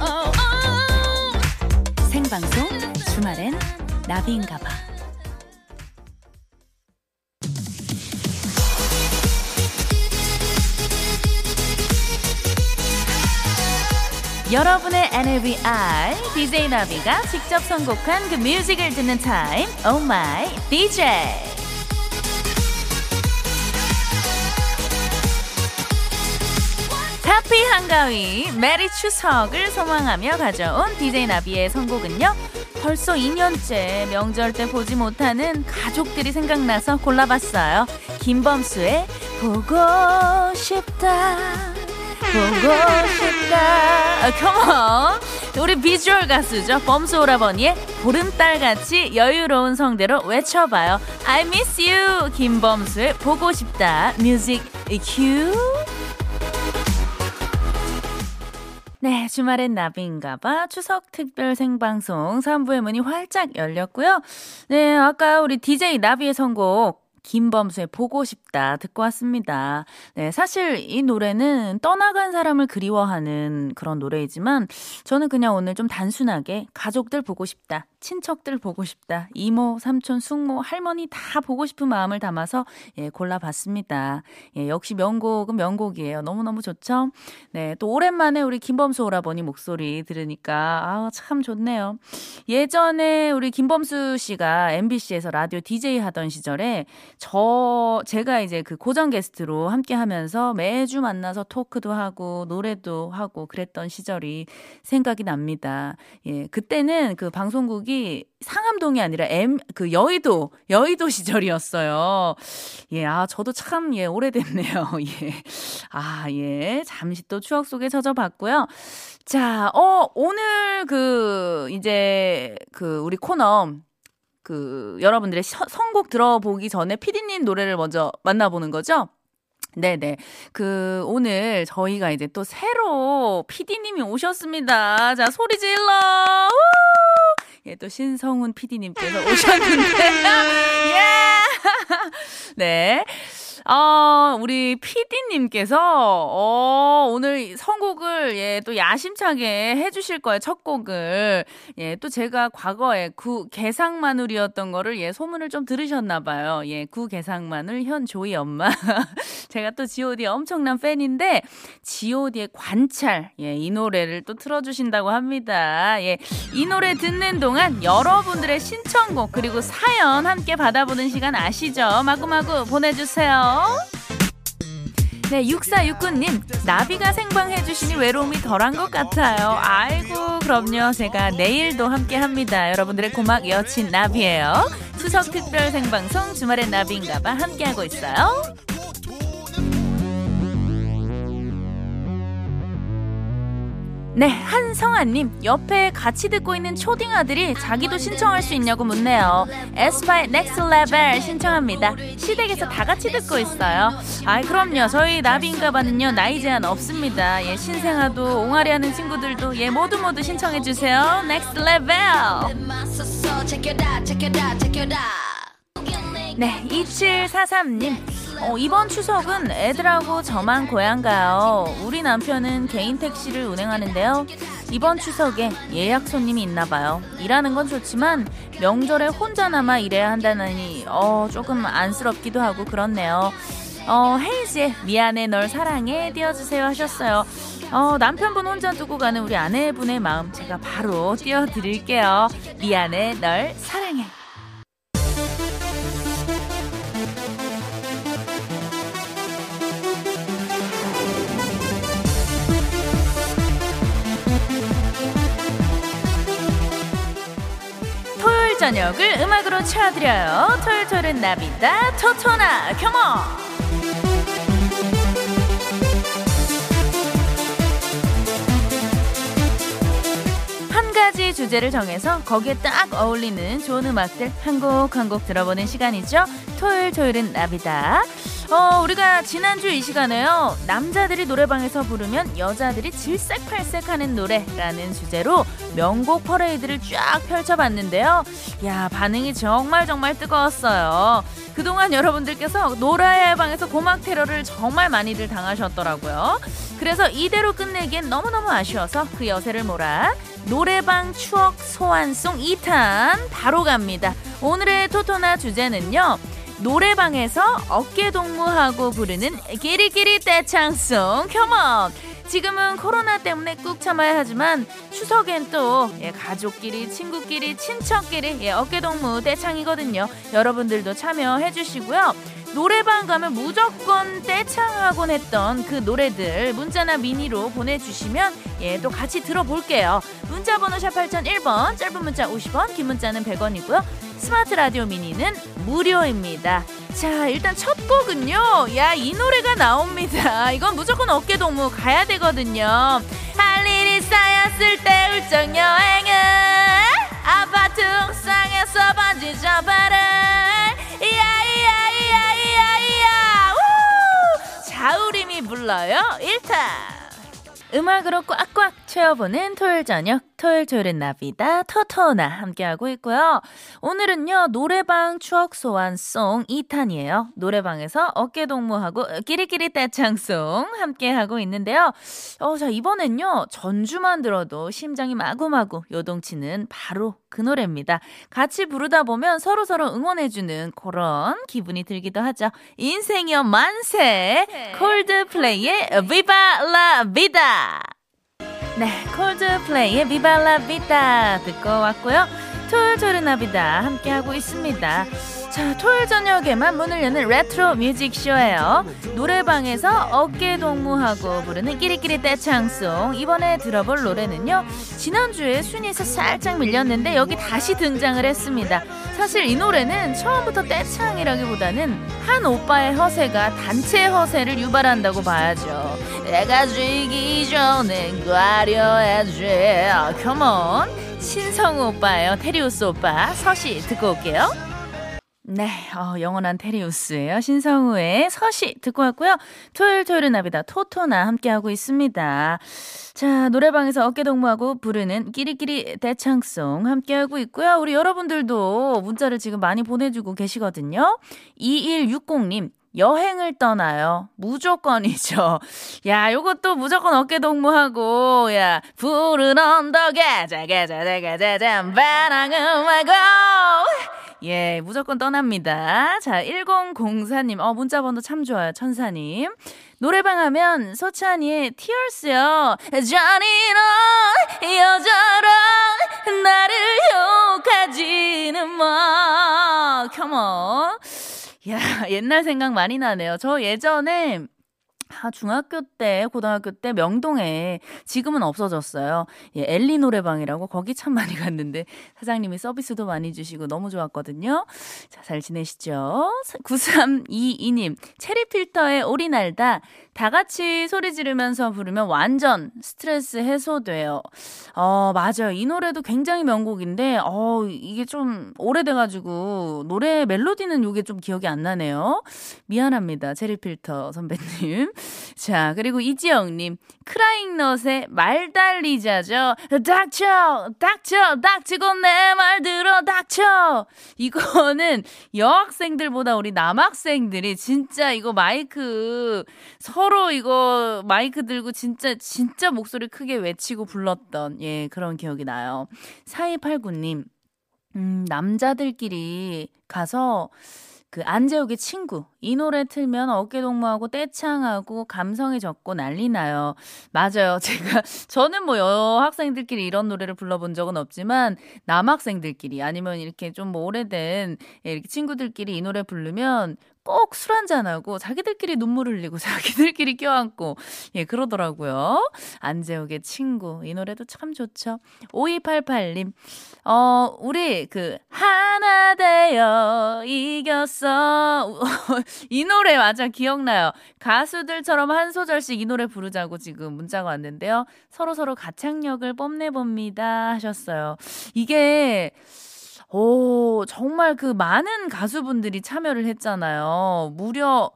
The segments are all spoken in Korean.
어, 어. 여러분의 NLBI DJ 나비가 직접 선곡한 그 뮤직을 듣는 타임. Oh My DJ Happy 한가위 Merry 추석을 소망하며 가져온 DJ 나비의 선곡은요. 벌써 2년째 명절 때 보지 못하는 가족들이 생각나서 골라봤어요. 김범수의 보고 싶다. 보고 싶다. 아, come on. 우리 비주얼 가수죠. 범수 오라버니의 보름달같이 여유로운 성대로 외쳐봐요. I miss you. 김범수의 보고 싶다. Music 큐. 네, 주말엔 나비인가봐. 추석 특별 생방송 3부의 문이 활짝 열렸고요. 네, 아까 우리 DJ 나비의 선곡 김범수의 보고 싶다 듣고 왔습니다. 네, 사실 이 노래는 떠나간 사람을 그리워하는 그런 노래이지만 저는 그냥 오늘 좀 단순하게 가족들 보고 싶다. 친척들 보고 싶다. 이모, 삼촌, 숙모, 할머니 다 보고 싶은 마음을 담아서 예, 골라봤습니다. 예, 역시 명곡은 명곡이에요. 너무너무 좋죠? 네, 또 오랜만에 우리 김범수 오라버니 목소리 들으니까 아, 참 좋네요. 예전에 우리 김범수 씨가 MBC에서 라디오 DJ 하던 시절에 저 제가 이제 그 고정 게스트로 함께 하면서 매주 만나서 토크도 하고 노래도 하고 그랬던 시절이 생각이 납니다. 예, 그때는 그 방송국이 상암동이 아니라 M 그 여의도 여의도 시절이었어요. 예, 아 저도 참 예 오래됐네요. 예, 아 예, 잠시 또 추억 속에 젖어 봤고요. 자, 어 오늘 그 이제 그 우리 코너 그 여러분들의 서, 선곡 들어보기 전에 피디님 노래를 먼저 만나보는 거죠. 네네. 그, 오늘 저희가 이제 또 새로 PD님이 오셨습니다. 자, 소리 질러! 우! 예, 또 신성훈 PD님께서 오셨는데. 예! 네. 어, 우리 PD님께서, 어, 오늘 선곡을, 예, 또 야심차게 해주실 거예요, 첫 곡을. 예, 또 제가 과거에 구 개상마눌이었던 거를, 예, 소문을 좀 들으셨나봐요. 예, 구 개상마눌 현조이 엄마. 제가 또 GOD 엄청난 팬인데, GOD의 관찰, 예, 이 노래를 또 틀어주신다고 합니다. 예, 이 노래 듣는 동안 여러분들의 신청곡, 그리고 사연 함께 받아보는 시간 아시죠? 마구마구 보내주세요. 네, 6469님, 나비가 생방해주시니 외로움이 덜한 것 같아요. 아이고, 그럼요. 제가 내일도 함께 합니다. 여러분들의 고막 여친 나비예요. 추석 특별 생방송 주말엔 나비인가봐 함께하고 있어요. 네, 한성아님, 옆에 같이 듣고 있는 초딩 아들이 자기도 신청할 수 있냐고 묻네요. 에스파의 Next Level 신청합니다. 시댁에서 다 같이 듣고 있어요. 아이, 그럼요. 저희 나비인가봐는요, 나이 제한 없습니다. 예, 신생아도, 옹알이 하는 친구들도, 예, 모두 모두 신청해 주세요. Next Level! 네, 2743님. 어, 이번 추석은 애들하고 저만 고향 가요. 우리 남편은 개인 택시를 운행하는데요. 이번 추석에 예약 손님이 있나 봐요. 일하는 건 좋지만 명절에 혼자 남아 일해야 한다니 어, 조금 안쓰럽기도 하고 그렇네요. 어, 헤이즈의 미안해 널 사랑해 띄워주세요 하셨어요. 어, 남편분 혼자 두고 가는 우리 아내분의 마음 제가 바로 띄워드릴게요. 미안해 널 사랑해. 저녁을 음악으로 채워드려요. 토요일은 나비다 토토나 컴온 한 가지 주제를 정해서 거기에 딱 어울리는 좋은 음악들 한 곡 한 곡 들어보는 시간이죠. 토요일 토요일은 나비다. 어, 우리가 지난주 이 시간에요. 남자들이 노래방에서 부르면 여자들이 질색팔색 하는 노래라는 주제로 명곡 퍼레이드를 쫙 펼쳐봤는데요. 야, 반응이 정말 정말 뜨거웠어요. 그동안 여러분들께서 노래방에서 고막 테러를 정말 많이들 당하셨더라고요. 그래서 이대로 끝내기엔 너무너무 아쉬워서 그 여세를 몰아 노래방 추억 소환송 2탄 바로 갑니다. 오늘의 토토나 주제는요. 노래방에서 어깨 동무하고 부르는 끼리끼리 떼창송 컴온 지금은 코로나 때문에 꾹 참아야 하지만 추석엔 또 예, 가족끼리 친구끼리 친척끼리 예, 어깨 동무 떼창이거든요 여러분들도 참여해 주시고요 노래방 가면 무조건 떼창하곤 했던 그 노래들 문자나 미니로 보내주시면 예, 또 같이 들어볼게요. 문자 번호 샵 8001번, 짧은 문자 50원, 긴 문자는 100원이고요. 스마트 라디오 미니는 무료입니다. 자, 일단 첫 곡은요. 야, 이 노래가 나옵니다. 이건 무조건 어깨동무 가야 되거든요. 할 일이 쌓였을 때 울적 여행은 아파트 옥상에서 번지 점프를 자우림이 불러요. 1탄. 음악으로 꽉꽉 채워보는 토요일 저녁 토요일 토요일은 나비다 토토나 함께하고 있고요. 오늘은요 노래방 추억 소환송 2탄이에요. 노래방에서 어깨 동무하고 끼리끼리 떼창송 함께하고 있는데요. 어, 자 이번엔요 전주만 들어도 심장이 마구마구 요동치는 바로 그 노래입니다. 같이 부르다 보면 서로서로 응원해주는 그런 기분이 들기도 하죠. 인생이여 만세! 콜드플레이의 Viva la Vida! 네, 콜드플레이의 Vida 듣고 왔고요. 토요일 토요일 나비다 함께하고 있습니다. 자, 토요일 저녁에만 문을 여는 레트로 뮤직쇼예요. 노래방에서 어깨 동무하고 부르는 끼리끼리 떼창송. 이번에 들어볼 노래는요. 지난주에 순위에서 살짝 밀렸는데 여기 다시 등장을 했습니다. 사실 이 노래는 처음부터 떼창이라기보다는 한 오빠의 허세가 단체 허세를 유발한다고 봐야죠. 내가 죽기 전에 과려야지. 컴온. 신성우 오빠예요. 테리우스 오빠. 서시 듣고 올게요. 네, 어, 영원한 테리우스예요. 신성우의 서시 듣고 왔고요. 토요일 토요일은 나비다 토토나 함께하고 있습니다. 자, 노래방에서 어깨 동무하고 부르는 끼리끼리 대창송 함께하고 있고요. 우리 여러분들도 문자를 지금 많이 보내주고 계시거든요. 2160님, 여행을 떠나요. 무조건이죠. 야, 요것도 무조건 어깨 동무하고, 야, 푸른 언덕에, 자가자자가자잔, 바람을 말고, 예, 무조건 떠납니다. 자, 1004님, 어, 문자 번호 참 좋아요. 천사님. 노래방 하면 소찬이의 티얼스요. 넌 여자랑 나를 욕하지는 마. 컴온. 야, 옛날 생각 많이 나네요. 저 예전에 아, 중학교 때, 고등학교 때 명동에 지금은 없어졌어요. 예, 엘리 노래방이라고 거기 참 많이 갔는데 사장님이 서비스도 많이 주시고 너무 좋았거든요. 자, 잘 지내시죠? 9322님, 체리 필터에 오리 날다. 다 같이 소리 지르면서 부르면 완전 스트레스 해소돼요. 어, 맞아요. 이 노래도 굉장히 명곡인데, 어, 이게 좀 오래돼가지고, 노래 멜로디는 이게 좀 기억이 안 나네요. 미안합니다. 체리필터 선배님. 자, 그리고 이지영님, 크라잉넛의 말 달리자죠. 닥쳐! 닥쳐! 닥치고 내 말 들어 닥쳐! 이거는 여학생들보다 우리 남학생들이 진짜 이거 마이크 서로 이거 마이크 들고 진짜 진짜 목소리 크게 외치고 불렀던 예, 그런 기억이 나요. 4289님. 음, 남자들끼리 가서 그 안재욱의 친구 이 노래 틀면 어깨 동무하고 떼창하고 감성이 적고 난리 나요. 맞아요. 제가 저는 뭐 여학생들끼리 이런 노래를 불러본 적은 없지만 남학생들끼리 아니면 이렇게 좀 뭐 오래된 이렇게 친구들끼리 이 노래 부르면 꼭 술 한잔하고 자기들끼리 눈물 흘리고 자기들끼리 껴안고 예 그러더라고요. 안재욱의 친구 이 노래도 참 좋죠. 5288님 어 우리 그 하나 되어 이겼어 이 노래 맞아 기억나요. 가수들처럼 한 소절씩 이 노래 부르자고 지금 문자가 왔는데요. 서로 서로 가창력을 뽐내 봅니다 하셨어요. 이게 오, 정말 그 많은 가수분들이 참여를 했잖아요. 무려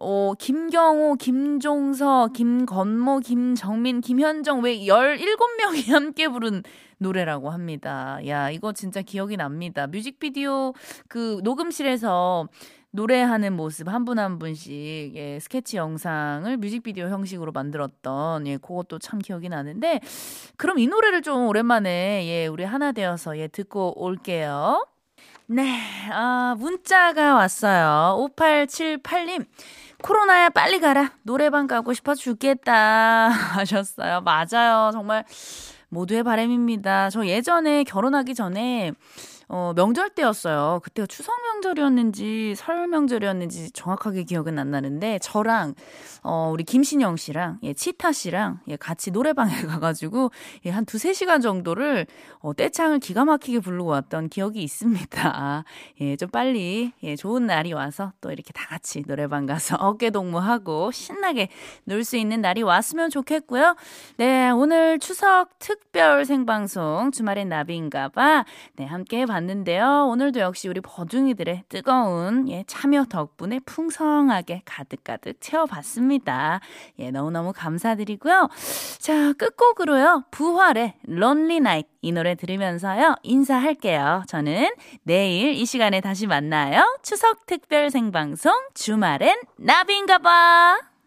어, 김경호, 김종서, 김건모, 김정민, 김현정 왜 17명이 함께 부른 노래라고 합니다. 야, 이거 진짜 기억이 납니다. 뮤직비디오 그 녹음실에서 노래하는 모습 한 분 한 분씩 예, 스케치 영상을 뮤직비디오 형식으로 만들었던 예, 그것도 참 기억이 나는데 그럼 이 노래를 좀 오랜만에 예, 우리 하나 되어서 예, 듣고 올게요. 네, 아, 문자가 왔어요. 5878님. 코로나야 빨리 가라. 노래방 가고 싶어 죽겠다. 하셨어요. 맞아요. 정말 모두의 바람입니다. 저 예전에 결혼하기 전에 어, 명절 때였어요. 그때가 추석 명절이었는지 설 명절이었는지 정확하게 기억은 안 나는데 저랑 어, 우리 김신영 씨랑 예, 치타 씨랑 예, 같이 노래방에 가가지고 예, 한 두세 시간 정도를 어, 떼창을 기가 막히게 부르고 왔던 기억이 있습니다. 예, 좀 빨리 예, 좋은 날이 와서 또 이렇게 다 같이 노래방 가서 어깨 동무하고 신나게 놀 수 있는 날이 왔으면 좋겠고요. 네, 오늘 추석 특별 생방송 주말엔 나비인가봐 네, 함께 봤는데요. 오늘도 역시 우리 버둥이들의 뜨거운 예, 참여 덕분에 풍성하게 가득가득 채워봤습니다. 예, 너무너무 감사드리고요. 자, 끝곡으로요. 부활의 런리 나잇 이 노래 들으면서요. 인사할게요. 저는 내일 이 시간에 다시 만나요. 추석 특별 생방송 주말엔 나비인가 봐.